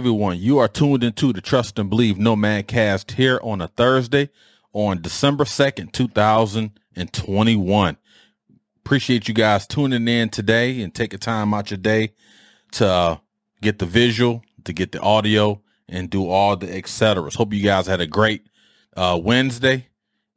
everyone. You are tuned into the Trust and Believe Nomad Cast here on a Thursday on December 2nd, 2021. Appreciate you guys tuning in today and taking time out your day to uh, get the visual, to get the audio, and do all the et ceteras. Hope you guys had a great uh, Wednesday.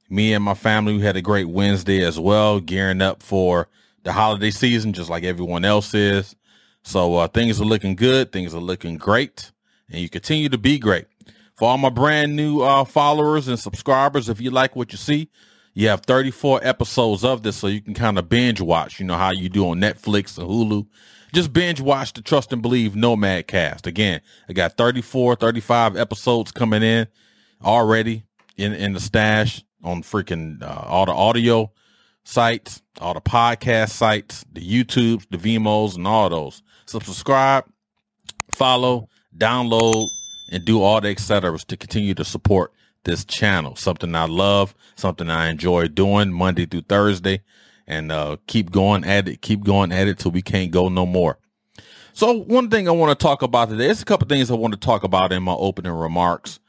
Me and my family, we had a great Wednesday as well, gearing up for the holiday season, just like everyone else is. So uh, things are looking good. Things are looking great. And you continue to be great. For all my brand new uh, followers and subscribers, if you like what you see, you have 34 episodes of this so you can kind of binge watch, you know, how you do on Netflix and Hulu. Just binge watch the Trust and Believe Nomad cast. Again, I got 34, 35 episodes coming in already in, in the stash on freaking uh, all the audio sites, all the podcast sites, the YouTubes, the Vimos, and all those. So subscribe, follow, download, and do all the etc. to continue to support this channel. Something I love, something I enjoy doing Monday through Thursday, and uh, keep going at it, keep going at it till we can't go no more. So one thing I want to talk about today, there's a couple things I want to talk about in my opening remarks,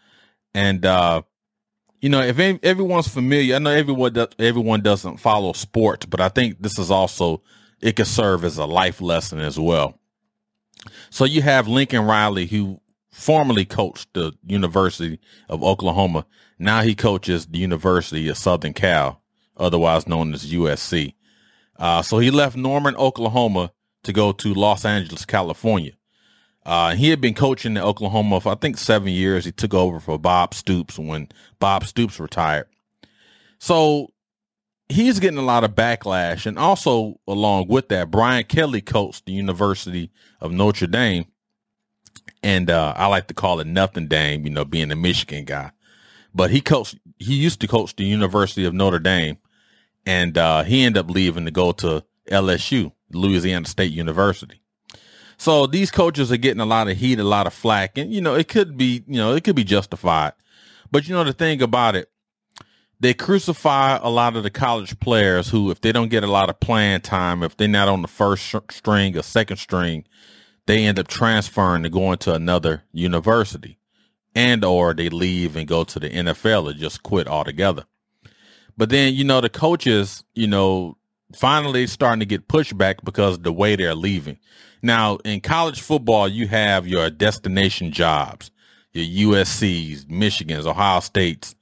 and uh, you know, if everyone's familiar, I know everyone does, everyone doesn't follow sports, but I think this is also it could serve as a life lesson as well. So you have Lincoln Riley, who formerly coached the University of Oklahoma. Now he coaches the University of Southern Cal, otherwise known as USC. Uh, so he left Norman, Oklahoma to go to Los Angeles, California. Uh, he had been coaching in Oklahoma for I think seven years. He took over for Bob Stoops when Bob Stoops retired. So he's getting a lot of backlash. And also, along with that, Brian Kelly coached the University of Notre Dame. And uh, I like to call it nothing Dame, you know, being a Michigan guy. But he coached, he used to coach the University of Notre Dame. And uh, he ended up leaving to go to LSU, Louisiana State University. So these coaches are getting a lot of heat, a lot of flack. And, you know, it could be, you know, it could be justified. But, you know, the thing about it, they crucify a lot of the college players who, if they don't get a lot of playing time, if they're not on the first string or second string, they end up transferring to going to another university and or they leave and go to the NFL or just quit altogether. But then, you know, the coaches, you know, finally starting to get pushback because the way they're leaving. Now, in college football, you have your destination jobs, your USC's, Michigan's, Ohio State's,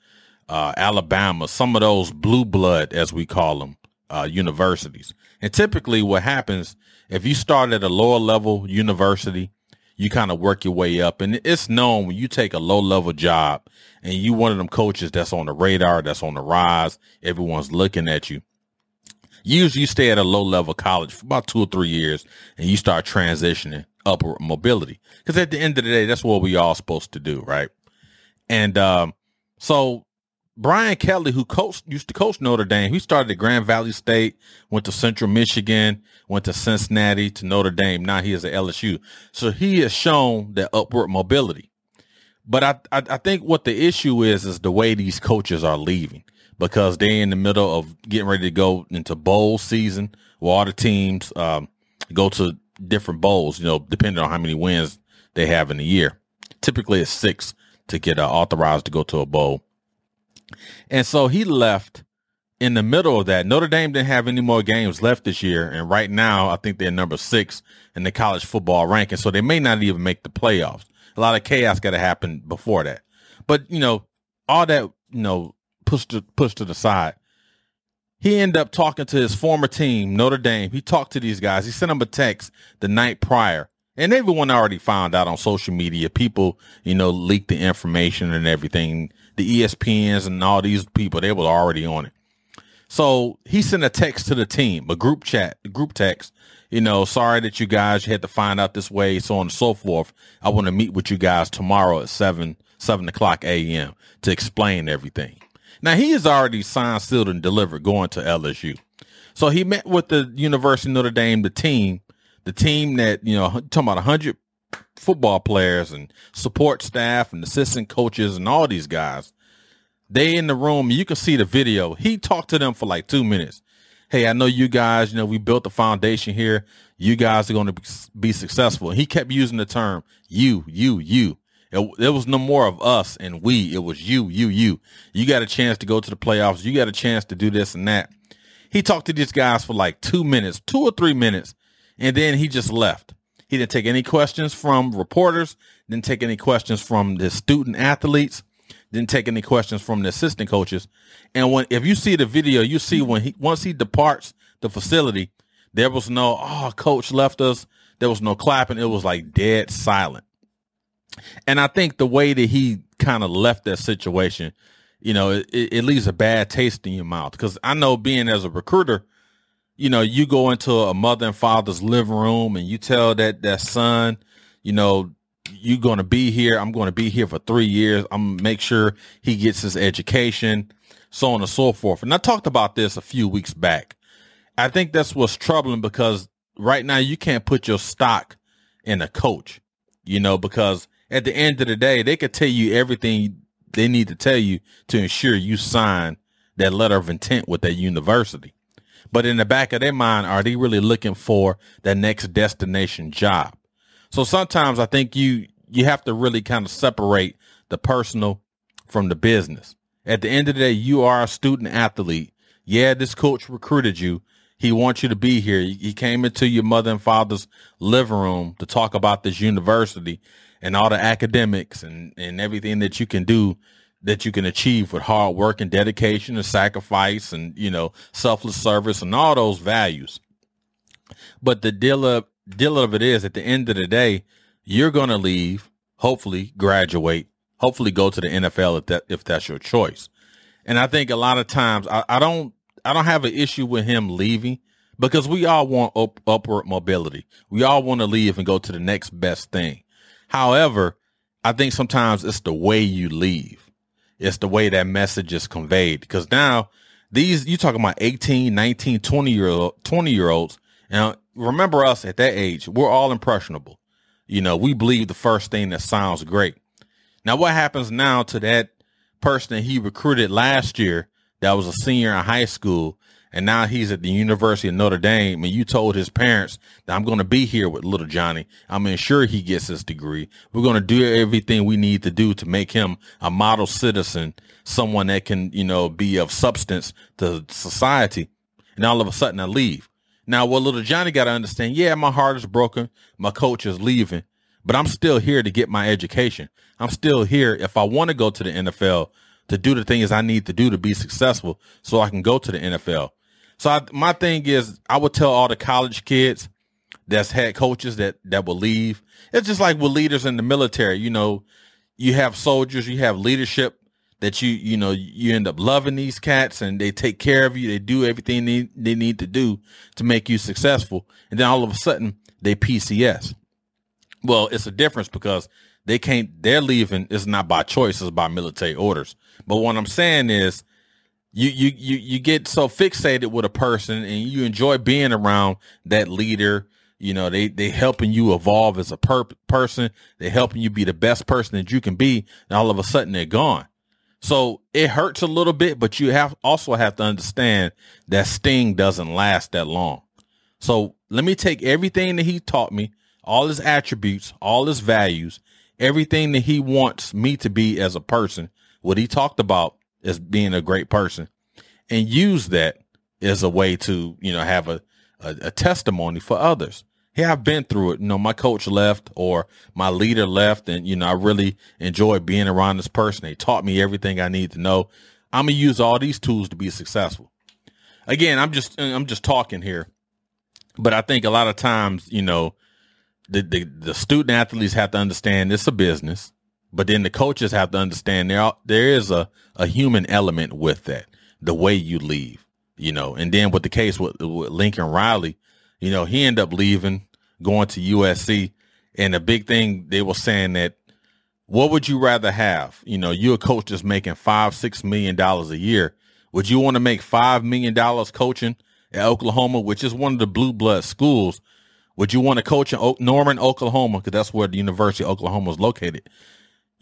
uh, Alabama, some of those blue blood, as we call them, uh, universities. And typically what happens if you start at a lower level university, you kind of work your way up. And it's known when you take a low level job and you one of them coaches that's on the radar, that's on the rise, everyone's looking at you. Usually you stay at a low level college for about two or three years and you start transitioning upward mobility. Because at the end of the day, that's what we all supposed to do, right? And um, so Brian Kelly, who coached, used to coach Notre Dame, he started at Grand Valley State, went to Central Michigan, went to Cincinnati, to Notre Dame. Now he is at LSU. So he has shown that upward mobility. But I, I, I think what the issue is is the way these coaches are leaving because they're in the middle of getting ready to go into bowl season. Where all the teams um, go to different bowls, you know, depending on how many wins they have in a year. Typically, it's six to get uh, authorized to go to a bowl. And so he left in the middle of that. Notre Dame didn't have any more games left this year. And right now, I think they're number six in the college football ranking. So they may not even make the playoffs. A lot of chaos got to happen before that. But, you know, all that, you know, pushed to, pushed to the side. He ended up talking to his former team, Notre Dame. He talked to these guys. He sent them a text the night prior. And everyone already found out on social media. People, you know, leaked the information and everything the ESPNs and all these people, they were already on it. So he sent a text to the team, a group chat, group text, you know, sorry that you guys had to find out this way, so on and so forth. I want to meet with you guys tomorrow at seven, seven o'clock AM to explain everything. Now he has already signed, sealed, and delivered going to LSU. So he met with the University of Notre Dame, the team, the team that, you know, talking about 100 football players and support staff and assistant coaches and all these guys. They in the room. You can see the video. He talked to them for like two minutes. Hey, I know you guys, you know, we built the foundation here. You guys are going to be successful. And he kept using the term you, you, you. It, there was no more of us and we. It was you, you, you. You got a chance to go to the playoffs. You got a chance to do this and that. He talked to these guys for like two minutes, two or three minutes, and then he just left. He didn't take any questions from reporters, didn't take any questions from the student athletes, didn't take any questions from the assistant coaches. And when if you see the video, you see when he once he departs the facility, there was no oh coach left us. There was no clapping. It was like dead silent. And I think the way that he kind of left that situation, you know, it, it leaves a bad taste in your mouth. Because I know being as a recruiter, you know, you go into a mother and father's living room and you tell that that son, you know, you're going to be here. I'm going to be here for three years. I'm going to make sure he gets his education, so on and so forth. And I talked about this a few weeks back. I think that's what's troubling because right now you can't put your stock in a coach, you know, because at the end of the day, they could tell you everything they need to tell you to ensure you sign that letter of intent with that university. But in the back of their mind, are they really looking for that next destination job? So sometimes I think you you have to really kind of separate the personal from the business. At the end of the day, you are a student athlete. Yeah, this coach recruited you. He wants you to be here. He came into your mother and father's living room to talk about this university and all the academics and, and everything that you can do that you can achieve with hard work and dedication and sacrifice and, you know, selfless service and all those values. But the deal of, deal of it is at the end of the day, you're going to leave, hopefully graduate, hopefully go to the NFL if that, if that's your choice. And I think a lot of times I, I don't, I don't have an issue with him leaving because we all want up, upward mobility. We all want to leave and go to the next best thing. However, I think sometimes it's the way you leave. It's the way that message is conveyed. Because now these, you talking about 18, 19, 20 year old, 20 year olds. Now remember us at that age, we're all impressionable. You know, we believe the first thing that sounds great. Now what happens now to that person that he recruited last year that was a senior in high school and now he's at the University of Notre Dame, and you told his parents that I'm going to be here with little Johnny. I'm ensure he gets his degree. We're going to do everything we need to do to make him a model citizen, someone that can, you know, be of substance to society. And all of a sudden I leave. Now, what little Johnny got to understand, yeah, my heart is broken. My coach is leaving, but I'm still here to get my education. I'm still here. If I want to go to the NFL, to do the things I need to do to be successful so I can go to the NFL. So I, my thing is, I would tell all the college kids that's had coaches that that will leave. It's just like with leaders in the military. You know, you have soldiers, you have leadership that you you know you end up loving these cats and they take care of you. They do everything they, they need to do to make you successful, and then all of a sudden they PCS. Well, it's a difference because they can't. They're leaving. It's not by choice. It's by military orders. But what I'm saying is you you you you get so fixated with a person and you enjoy being around that leader. You know they they helping you evolve as a per- person. They helping you be the best person that you can be. And all of a sudden they're gone. So it hurts a little bit but you have also have to understand that sting doesn't last that long. So let me take everything that he taught me all his attributes all his values everything that he wants me to be as a person what he talked about as being a great person and use that as a way to, you know, have a, a, a testimony for others. Hey, I've been through it. You know, my coach left or my leader left and, you know, I really enjoy being around this person. They taught me everything I need to know. I'm going to use all these tools to be successful. Again, I'm just, I'm just talking here, but I think a lot of times, you know, the, the, the student athletes have to understand it's a business. But then the coaches have to understand there there is a, a human element with that, the way you leave, you know. And then with the case with, with Lincoln Riley, you know, he ended up leaving, going to USC, and the big thing they were saying that what would you rather have? You know, you're a coach that's making five, six million dollars a year. Would you want to make five million dollars coaching at Oklahoma, which is one of the blue blood schools? Would you want to coach in o- Norman, Oklahoma? Because that's where the University of Oklahoma is located.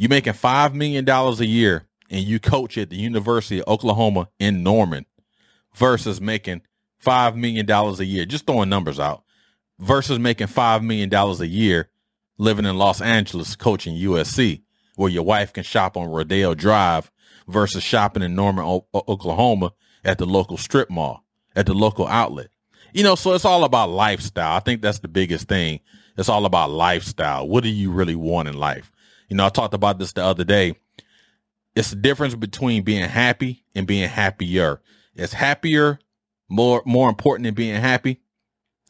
You making five million dollars a year and you coach at the University of Oklahoma in Norman versus making five million dollars a year. Just throwing numbers out versus making $5 million a year living in Los Angeles coaching USC, where your wife can shop on Rodeo Drive versus shopping in Norman, o- Oklahoma at the local strip mall, at the local outlet. You know, so it's all about lifestyle. I think that's the biggest thing. It's all about lifestyle. What do you really want in life? You know, I talked about this the other day. It's the difference between being happy and being happier. It's happier more more important than being happy?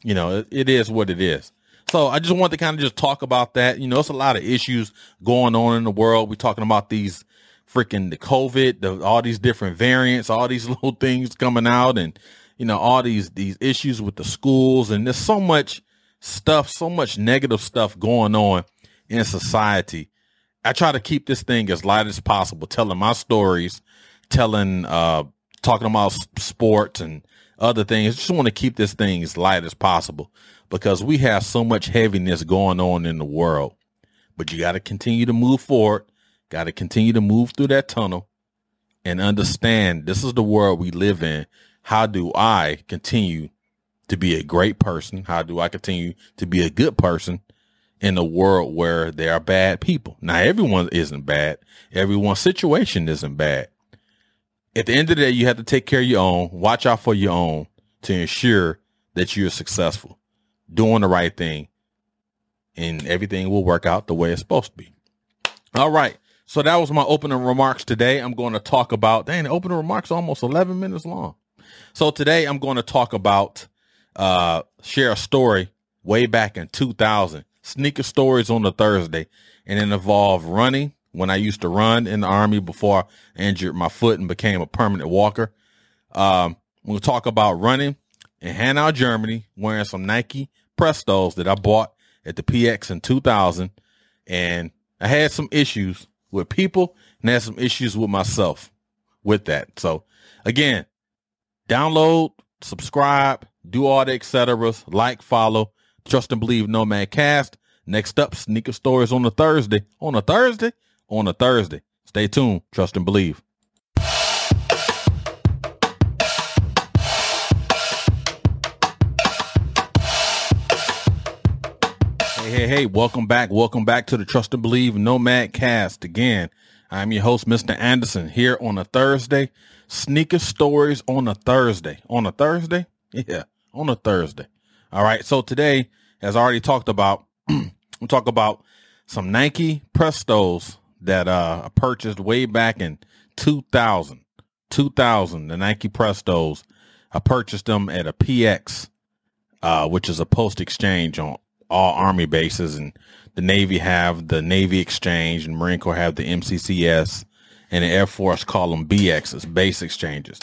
You know, it, it is what it is. So I just want to kind of just talk about that. You know, it's a lot of issues going on in the world. We're talking about these freaking the COVID, the, all these different variants, all these little things coming out, and you know all these these issues with the schools, and there's so much stuff, so much negative stuff going on in society. I try to keep this thing as light as possible, telling my stories, telling, uh, talking about sports and other things. Just want to keep this thing as light as possible because we have so much heaviness going on in the world. But you got to continue to move forward, got to continue to move through that tunnel and understand this is the world we live in. How do I continue to be a great person? How do I continue to be a good person in a world where there are bad people? Now, everyone isn't bad. Everyone's situation isn't bad. At the end of the day, you have to take care of your own, watch out for your own to ensure that you're successful, doing the right thing, and everything will work out the way it's supposed to be. All right. So that was my opening remarks today. I'm going to talk about, dang, the opening remarks almost 11 minutes long. So today I'm going to talk about, uh, share a story way back in 2000, sneaker stories on the Thursday, and it involved running when I used to run in the army before I injured my foot and became a permanent walker. Um, we'll talk about running in Hanau, Germany, wearing some Nike Prestos that I bought at the PX in 2000. And I had some issues with people and had some issues with myself with that. So again, download, subscribe, do all the etc. Like, follow, trust and believe Nomad Cast. Next up, sneaker stories on a Thursday. On a Thursday? On a Thursday. Stay tuned. Trust and believe. Hey, hey, hey, welcome back. Welcome back to the Trust and Believe Nomad Cast. Again, I'm your host, Mr. Anderson, here on a Thursday. Sneaker stories on a Thursday. On a Thursday? Yeah, on a Thursday. All right. So today, as I already talked about, we'll talk about some Nike Prestos that uh, I purchased way back in 2000. 2000, the Nike Prestos. I purchased them at a PX, uh, which is a post exchange on all Army bases, and the Navy have the Navy Exchange, and Marine Corps have the MCCS, and the Air Force call them BXs, base exchanges.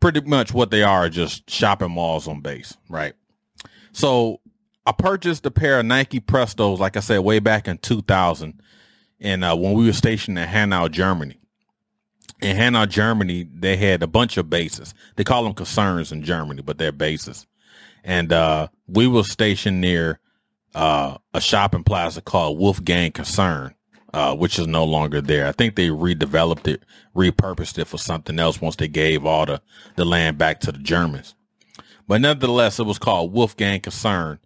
Pretty much what they are, are just shopping malls on base, right? So I purchased a pair of Nike Prestos, like I said, way back in 2000, and uh, when we were stationed in Hanau, Germany. In Hanau, Germany, they had a bunch of bases. They call them concerns in Germany, but they're bases. And uh, we were stationed near uh, a shopping plaza called Wolfgang Kaserne, uh, which is no longer there. I think they redeveloped it, repurposed it for something else once they gave all the, the land back to the Germans. But nevertheless, it was called Wolfgang Kaserne.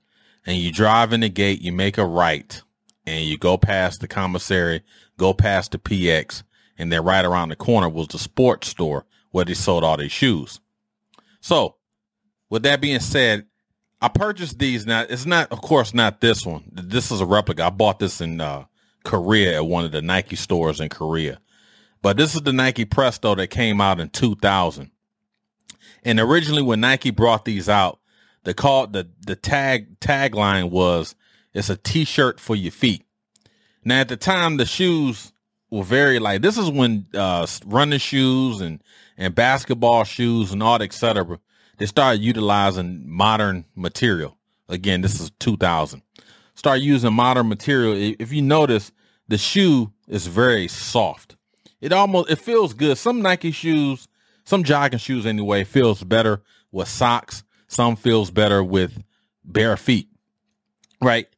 And you drive in the gate, you make a right, and you go past the commissary, go past the PX, and then right around the corner was the sports store where they sold all their shoes. So, with that being said, I purchased these. Now, it's not, of course, not this one. This is a replica. I bought this in uh, Korea at one of the Nike stores in Korea. But this is the Nike Presto that came out in 2000. And originally, when Nike brought these out, the call the the tag tagline was "It's a T-shirt for your feet." Now, at the time, the shoes were very like this is when uh, running shoes and and basketball shoes and all that, etc they started utilizing modern material. Again, this is 2000. Start using modern material. If you notice, the shoe is very soft. It almost it feels good. Some Nike shoes, some jogging shoes anyway, feels better with socks. Some feels better with bare feet. Right?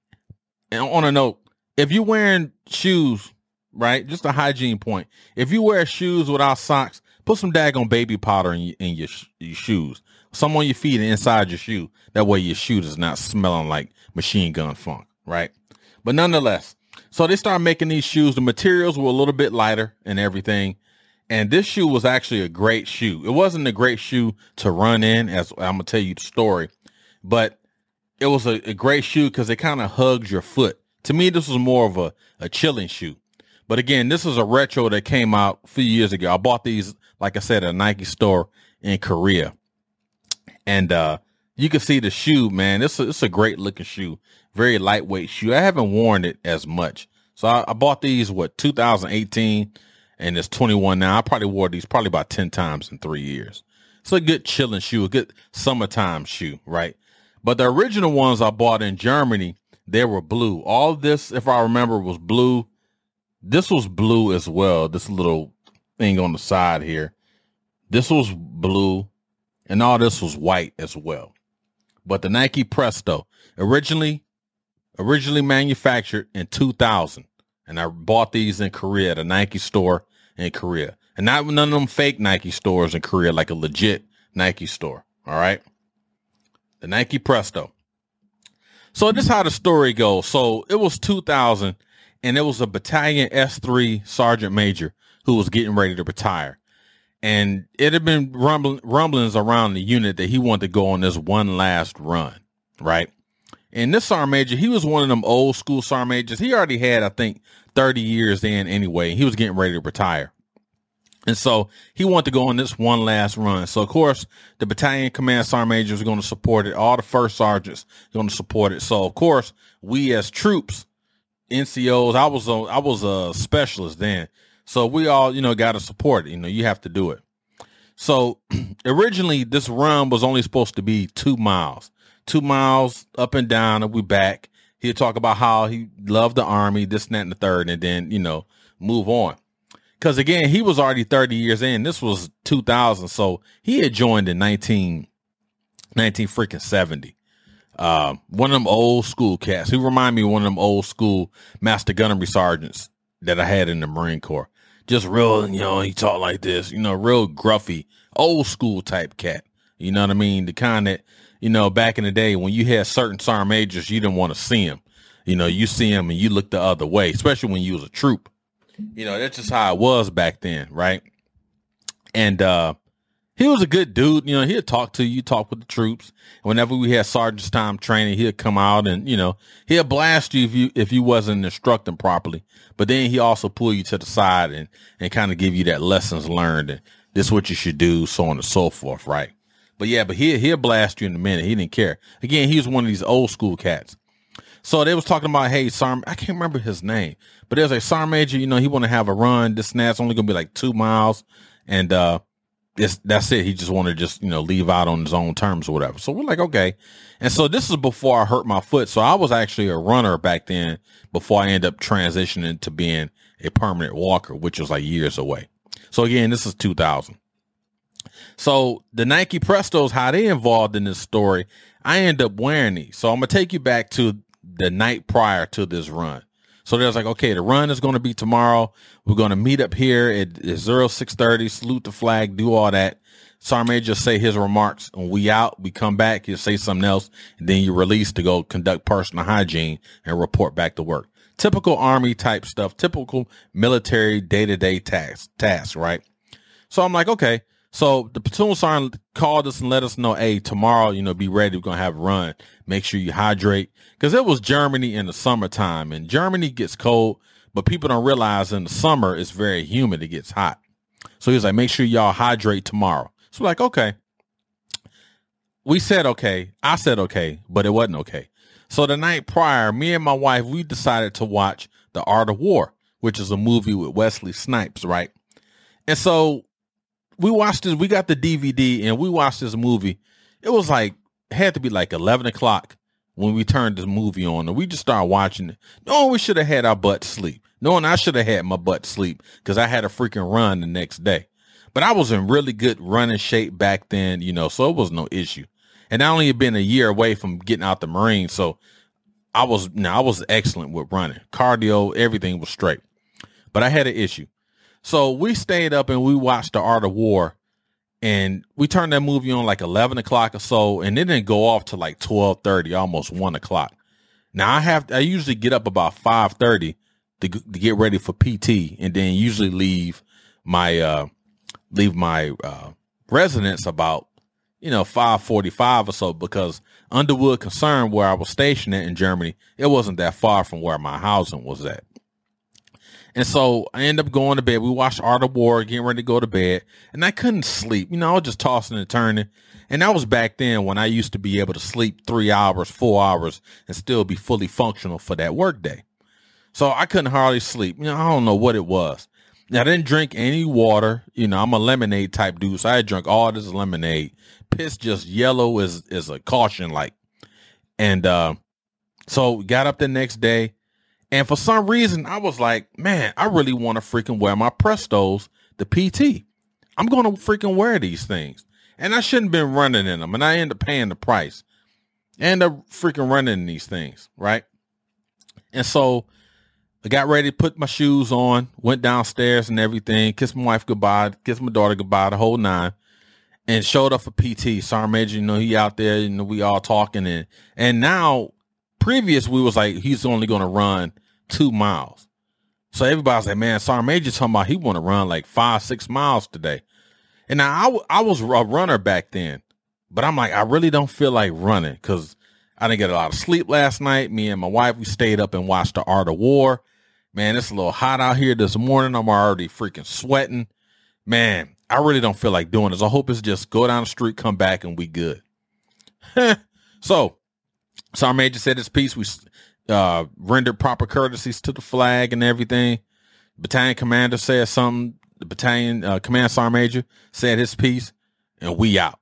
And on a note, if you're wearing shoes, right, just a hygiene point. If you wear shoes without socks, put some daggone baby powder in, in your, your shoes some on your feet and inside your shoe. That way your shoe is not smelling like machine gun funk, right? But nonetheless, so they started making these shoes. The materials were a little bit lighter and everything. And this shoe was actually a great shoe. It wasn't a great shoe to run in, as I'm gonna tell you the story, but it was a, a great shoe because it kind of hugs your foot. To me, this was more of a, a chilling shoe. But again, this is a retro that came out a few years ago. I bought these, like I said, at a Nike store in Korea. And uh, you can see the shoe, man. It's a, it's a great looking shoe, very lightweight shoe. I haven't worn it as much. So I, I bought these, what, 2018 and it's 21 now. I probably wore these probably about 10 times in three years. It's a good chilling shoe, a good summertime shoe, right? But the original ones I bought in Germany, they were blue. All this, if I remember, was blue. This was blue as well. This little thing on the side here. This was blue and all this was white as well. But the Nike Presto, originally originally manufactured in 2000 and I bought these in Korea at a Nike store in Korea. And not none of them fake Nike stores in Korea, like a legit Nike store. All right. The Nike Presto. So this is how the story goes. So it was 2000 and it was a battalion S3 sergeant major who was getting ready to retire. And it had been rumbling, rumblings around the unit that he wanted to go on this one last run. Right. And this sergeant major, he was one of them old school sergeant majors. He already had, I think, 30 years in anyway. He was getting ready to retire. And so he wanted to go on this one last run. So of course, the battalion command sergeant majors are going to support it. All the first sergeants are going to support it. So of course, we as troops, NCOs, I was a, I was a specialist then. So we all, you know, got to support it. You know, you have to do it. So originally this run was only supposed to be two miles two miles up and down, and we back. He'll talk about how he loved the army, this, and that, and the third, and then, you know, move on. Because again, he was already 30 years in. This was 2000. So he had joined in 19, 19 freaking 70. Uh, one of them old school cats. He remind me of one of them old school master gunnery sergeants that I had in the Marine Corps. Just real, you know, he talked like this, you know, real gruffy, old school type cat. You know what I mean? The kind that you know, back in the day when you had certain sergeant majors, you didn't want to see them. You know, you see them and you look the other way, especially when you was a troop. You know, that's just how it was back then, right? And uh he was a good dude. You know, he'd talk to you, talk with the troops. Whenever we had sergeant's time training, he'd come out and, you know, he'd blast you if you if you wasn't instructing properly. But then he also pull you to the side and and kind of give you that lessons learned and this is what you should do, so on and so forth, right? But yeah, but he he'll blast you in a minute. He didn't care. Again, he was one of these old school cats. So they was talking about, hey, Sarm, I can't remember his name, but there's a Sarm Major, you know, he want to have a run. This and that's only gonna be like two miles, and uh, that's it. He just want to just you know leave out on his own terms or whatever. So we're like, okay. And so this is before I hurt my foot. So I was actually a runner back then before I end up transitioning to being a permanent walker, which was like years away. So again, this is 2000. So the Nike Prestos, how they involved in this story, I end up wearing these. So I'm gonna take you back to the night prior to this run. So there's like, okay, the run is going to be tomorrow. We're going to meet up here at 0630, salute the flag, do all that. Sergeant just say his remarks. When we out, we come back, he'll say something else, and then you release to go conduct personal hygiene and report back to work. Typical army type stuff, typical military day-to-day tasks, tasks, right? So I'm like, okay, so the platoon sergeant called us and let us know, hey, tomorrow, you know, be ready. We're gonna have a run. Make sure you hydrate because it was Germany in the summertime, and Germany gets cold, but people don't realize in the summer it's very humid. It gets hot. So he's like, make sure y'all hydrate tomorrow. So we're like, okay. We said okay. I said okay, but it wasn't okay. So the night prior, me and my wife, we decided to watch The Art of War, which is a movie with Wesley Snipes, right? And so we watched this. We got the DVD and we watched this movie. It was like had to be like eleven o'clock when we turned this movie on, and we just started watching it. No, we should have had our butt sleep. Knowing I should have had my butt sleep because I had a freaking run the next day. But I was in really good running shape back then, you know, so it was no issue. And I only had been a year away from getting out the Marines, so I was now I was excellent with running, cardio, everything was straight. But I had an issue. So we stayed up and we watched The Art of War. and we turned that movie on like 11 o'clock or so and it didn't go off to like 12.30 almost 1 o'clock now i have i usually get up about 5.30 to, to get ready for pt and then usually leave my uh leave my uh residence about you know 5.45 or so because underwood concern where i was stationed at in germany it wasn't that far from where my housing was at and so I end up going to bed. We watched Art of War, getting ready to go to bed, and I couldn't sleep. You know, I was just tossing and turning. And that was back then when I used to be able to sleep three hours, four hours, and still be fully functional for that workday. So I couldn't hardly sleep. You know, I don't know what it was. I didn't drink any water. You know, I'm a lemonade type dude, so I drank all this lemonade. Piss just yellow as is a caution light. And uh, so got up the next day and for some reason, I was like, man, I really want to freaking wear my Prestos, the PT. I'm going to freaking wear these things. And I shouldn't have been running in them. And I end up paying the price. End up freaking running in these things, right? And so I got ready put my shoes on, went downstairs and everything, kissed my wife goodbye, kissed my daughter goodbye, the whole nine, and showed up for PT. Sergeant Major, you know, he out there, know, we all talking and and now previous we was like he's only gonna run two miles. So everybody's like, man, Sergeant Major talking about he want to run like five, six miles today. And now I, w- I was a runner back then, but I'm like, I really don't feel like running because I didn't get a lot of sleep last night. Me and my wife, we stayed up and watched the Art of War. Man, it's a little hot out here this morning. I'm already freaking sweating. Man, I really don't feel like doing this. I hope it's just go down the street, come back, and we good. so, Sergeant Major said his piece. We uh, rendered proper courtesies to the flag and everything. Battalion commander said something. The battalion uh, command sergeant major said his piece, and we out.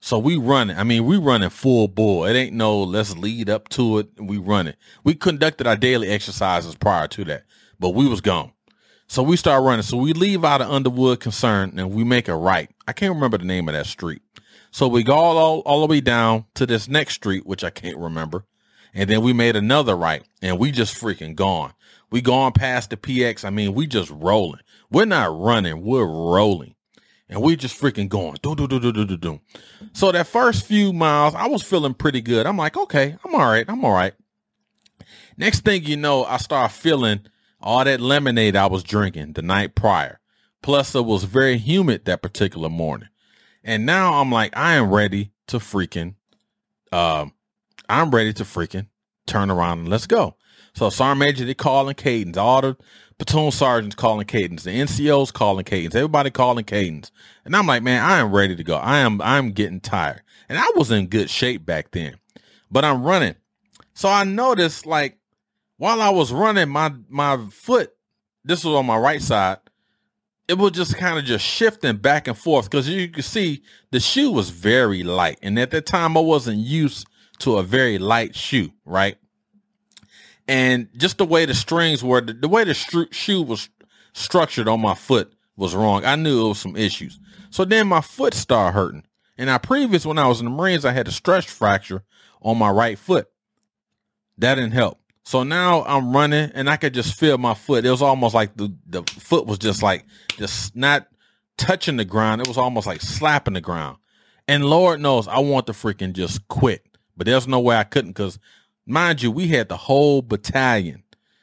So we running. I mean, we running full bore. It ain't no let's lead up to it. We running. We conducted our daily exercises prior to that, but we was gone. So we start running. So we leave out of Underwood Kaserne and we make a right. I can't remember the name of that street. So we go all, all, all the way down to this next street, which I can't remember. And then we made another right and we just freaking gone. We gone past the PX. I mean, we just rolling. We're not running. We're rolling. And we just freaking going. Do, do, do, do, do, do, do. So that first few miles, I was feeling pretty good. I'm like, okay, I'm all right. I'm all right. Next thing you know, I start feeling all that lemonade I was drinking the night prior. Plus, it was very humid that particular morning. And now I'm like, I am ready to freaking um, I'm ready to freaking turn around and let's go. So Sergeant Major, they calling cadence. All the platoon sergeants calling cadence. The NCOs calling cadence. Everybody calling cadence. And I'm like, man, I am ready to go. I am I'm getting tired. And I was in good shape back then. But I'm running. So I noticed like while I was running, my my foot, this was on my right side, it was just kind of just shifting back and forth because you can see the shoe was very light. And at that time I wasn't used to a very light shoe, right? And just the way the strings were, the, the way the stru- shoe was structured on my foot was wrong. I knew it was some issues. So then my foot started hurting. And I previous, when I was in the Marines, I had a stress fracture on my right foot. That didn't help. So now I'm running and I could just feel my foot. It was almost like the, the foot was just like, just not touching the ground. It was almost like slapping the ground. And Lord knows I want to freaking just quit. But there's no way I couldn't because, mind you, we had the whole battalion,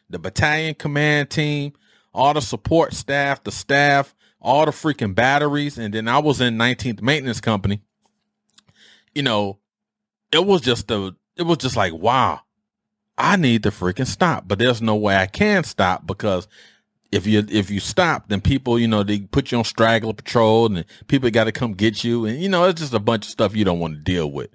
the battalion command team, all the support staff, the staff, all the freaking batteries. And then I was in 19th Maintenance Company. You know, it was just a, it was just like, wow, I need to freaking stop. But there's no way I can stop because if you if you stop, then people, you know, they put you on straggler patrol and people got to come get you. And, you know, it's just a bunch of stuff you don't want to deal with.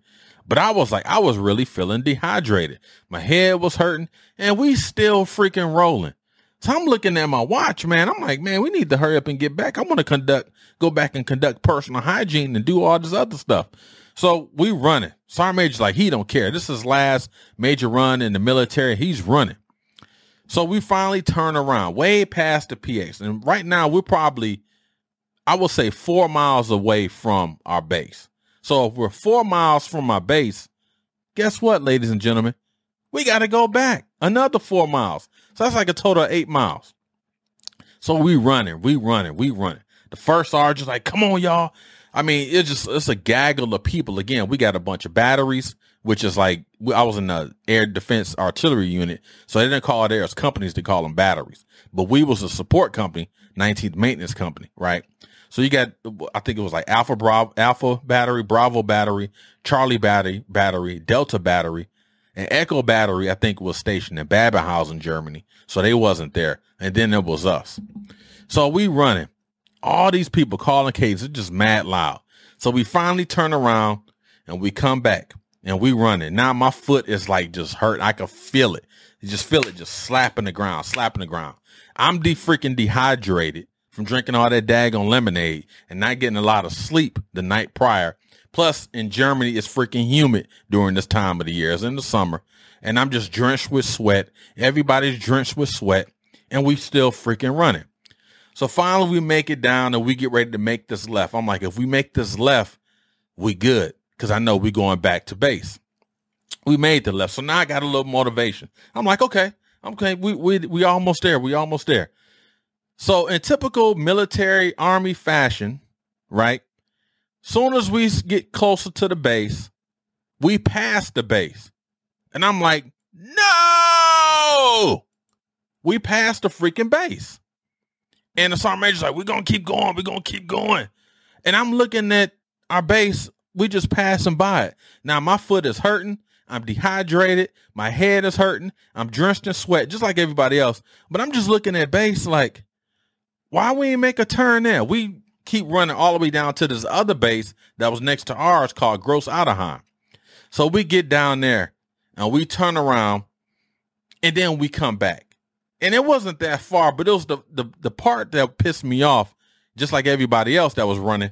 But I was like, I was really feeling dehydrated. My head was hurting and we still freaking rolling. So I'm looking at my watch, man. I'm like, man, we need to hurry up and get back. I want to conduct, go back and conduct personal hygiene and do all this other stuff. So we running. Sergeant Major's like, he don't care. This is last major run in the military. He's running. So we finally turn around way past the PX. And right now we're probably, I would say four miles away from our base. So if we're four miles from my base, guess what, ladies and gentlemen? We got to go back another four miles. So that's like a total of eight miles. So we running, we running, we running. The first sergeant's like, come on, y'all. I mean, it's just it's a gaggle of people. Again, we got a bunch of batteries, which is like I was in the air defense artillery unit, so they didn't call it as companies; they call them batteries. But we was a support company, 19th maintenance company, right? So you got, I think it was like Alpha Bravo, Alpha battery, Bravo battery, Charlie battery, battery, Delta battery, and Echo battery. I think was stationed in Babenhausen, Germany. So they wasn't there, and then it was us. So we running all these people calling cases, it's just mad loud. So we finally turn around and we come back and we running. Now my foot is like just hurt. I can feel it. You just feel it just slapping the ground, slapping the ground. I'm de freaking dehydrated from drinking all that daggone lemonade and not getting a lot of sleep the night prior. Plus in Germany, it's freaking humid during this time of the year. It's in the summer and I'm just drenched with sweat. Everybody's drenched with sweat and we still freaking running. So finally we make it down and we get ready to make this left. I'm like, if we make this left, we good. Cause I know we going back to base. We made the left. So now I got a little motivation. I'm like, okay, okay, we we we almost there. We almost there. So in typical military army fashion, right? Soon as we get closer to the base, we pass the base. And I'm like, no, we passed the freaking base. And the sergeant major's like, we're going to keep going. We're going to keep going. And I'm looking at our base. We just passing by it. Now my foot is hurting. I'm dehydrated. My head is hurting. I'm drenched in sweat, just like everybody else. But I'm just looking at base like, why we ain't make a turn there? We keep running all the way down to this other base that was next to ours called Grossauheim. So we get down there and we turn around and then we come back and it wasn't that far, but it was the, the the part that pissed me off, just like everybody else that was running.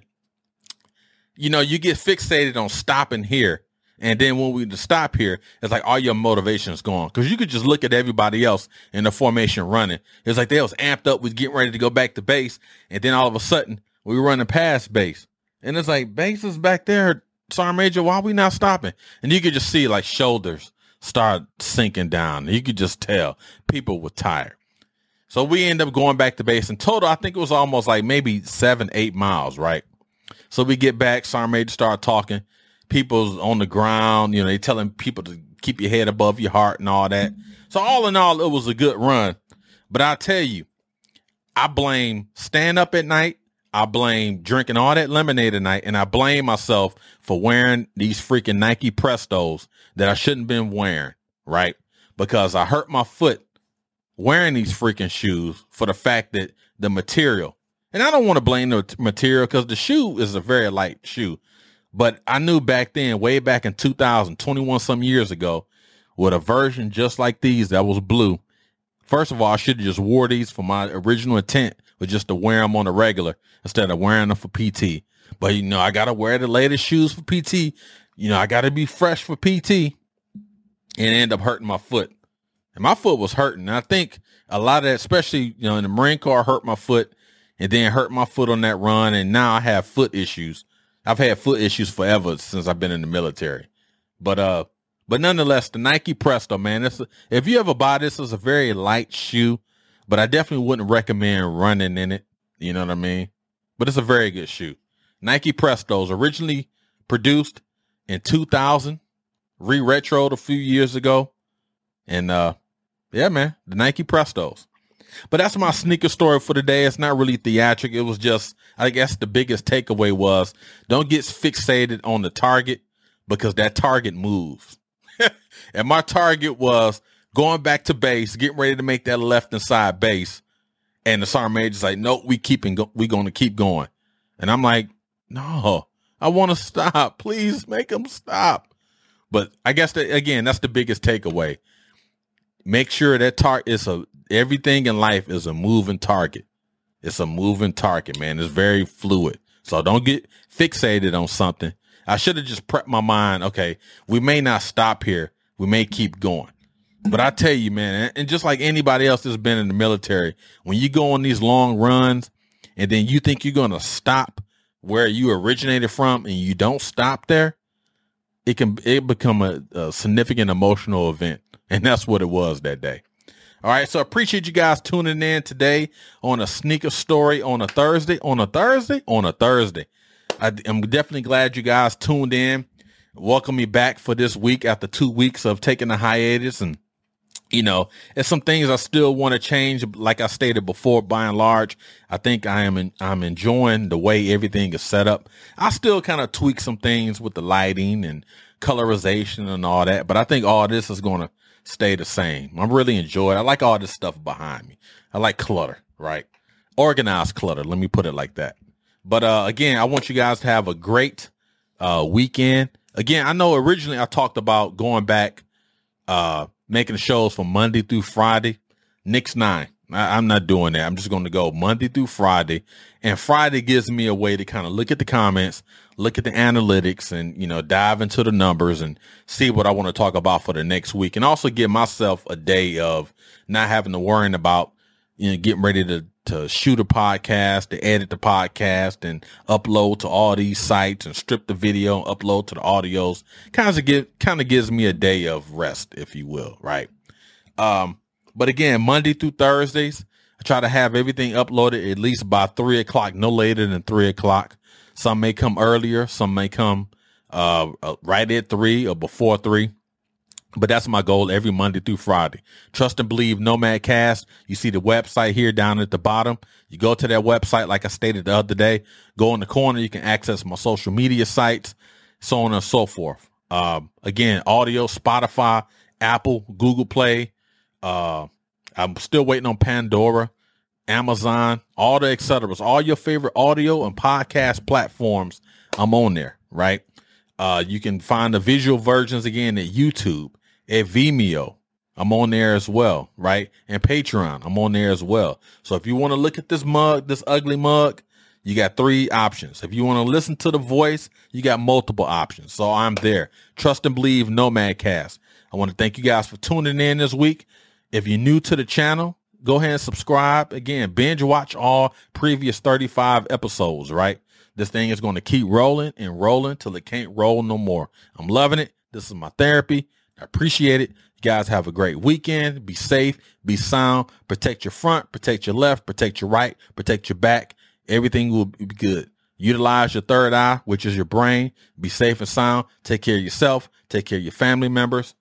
You know, you get fixated on stopping here. And then when we stop here, it's like all your motivation is gone. Cause you could just look at everybody else in the formation running. It's like they was amped up with getting ready to go back to base. And then all of a sudden we were running past base. And it's like base is back there. Sergeant Major, why are we not stopping? And you could just see like shoulders start sinking down. You could just tell people were tired. So we end up going back to base. In total, I think it was almost like maybe seven, eight miles, right? So we get back, Sergeant Major start talking. People's on the ground, you know, they telling people to keep your head above your heart and all that. Mm-hmm. So all in all, it was a good run. But I tell you, I blame stand up at night. I blame drinking all that lemonade at night. And I blame myself for wearing these freaking Nike Prestos that I shouldn't have been wearing, right? Because I hurt my foot wearing these freaking shoes for the fact that the material, and I don't want to blame the material because the shoe is a very light shoe, but I knew back then, way back in 2021, some years ago, with a version just like these that was blue. First of all, I should have just wore these for my original intent was just to wear them on a regular instead of wearing them for PT. But you know, I gotta wear the latest shoes for PT you know, I got to be fresh for PT and end up hurting my foot. And my foot was hurting. And I think a lot of that, especially, you know, in the Marine Corps, hurt my foot and then hurt my foot on that run. And now I have foot issues. I've had foot issues forever since I've been in the military. But, uh, but nonetheless, the Nike Presto, man, if you ever buy this, it's a very light shoe, but I definitely wouldn't recommend running in it. You know what I mean? But it's a very good shoe. Nike Prestos originally produced in 2000, re-retroed a few years ago. And uh yeah, man, the Nike Prestos. But that's my sneaker story for today. It's not really theatric. It was just, I guess the biggest takeaway was don't get fixated on the target because that target moves. and my target was going back to base, getting ready to make that left and side base. And the sergeant major's like, nope, we keeping, go- we going to keep going. And I'm like, no, I want to stop. Please make them stop. But I guess that again, that's the biggest takeaway. Make sure that target is a everything in life is a moving target. It's a moving target, man. It's very fluid. So don't get fixated on something. I should have just prepped my mind. Okay, we may not stop here. We may keep going. But I tell you, man, and just like anybody else that's been in the military, when you go on these long runs and then you think you're going to stop where you originated from and you don't stop there, it can it become a, a significant emotional event. And that's what it was that day. All right. So appreciate you guys tuning in today on a sneaker story on a Thursday, on a Thursday, on a Thursday. I, I'm definitely glad you guys tuned in. Welcome me back for this week after two weeks of taking a hiatus and you know, it's some things I still want to change. Like I stated before, by and large, I think I am in, I'm enjoying the way everything is set up. I still kind of tweak some things with the lighting and colorization and all that, but I think all this is going to stay the same. I'm really enjoying. I like all this stuff behind me. I like clutter, right? Organized clutter. Let me put it like that. But uh, again, I want you guys to have a great uh, weekend. Again, I know originally I talked about going back, uh, making shows from Monday through Friday. Next nine. I, am not doing that. I'm just going to go Monday through Friday. And Friday gives me a way to kind of look at the comments, look at the analytics and, you know, dive into the numbers and see what I want to talk about for the next week. And also give myself a day of not having to worry about, you know, getting ready to to shoot a podcast, to edit the podcast and upload to all these sites and strip the video, and upload to the audios. Kind of get kind of gives me a day of rest, if you will, right? Um, but again, Monday through Thursdays, I try to have everything uploaded at least by three o'clock, no later than three o'clock. Some may come earlier, some may come uh, uh right at three or before three. But that's my goal every Monday through Friday. Trust and believe Nomad Cast. You see the website here down at the bottom. You go to that website, like I stated the other day. Go in the corner. You can access my social media sites, so on and so forth. Um, again, audio, Spotify, Apple, Google Play. Uh, I'm still waiting on Pandora, Amazon, all the etc. All your favorite audio and podcast platforms. I'm on there, right? Uh, you can find the visual versions again at YouTube at Vimeo. I'm on there as well, right? And Patreon, I'm on there as well. So if you want to look at this mug, this ugly mug, you got three options. If you want to listen to the voice, you got multiple options. So I'm there. Trust and believe Nomad Cast. I want to thank you guys for tuning in this week. If you're new to the channel, go ahead and subscribe. Again, binge watch all previous 35 episodes, right? This thing is going to keep rolling and rolling till it can't roll no more. I'm loving it. This is my therapy. I appreciate it. You guys have a great weekend. Be safe, be sound, protect your front, protect your left, protect your right, protect your back. Everything will be good. Utilize your third eye, which is your brain. Be safe and sound. Take care of yourself. Take care of your family members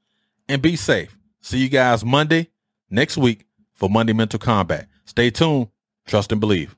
and be safe. See you guys Monday next week for Monday Mental Combat. Stay tuned. Trust and believe.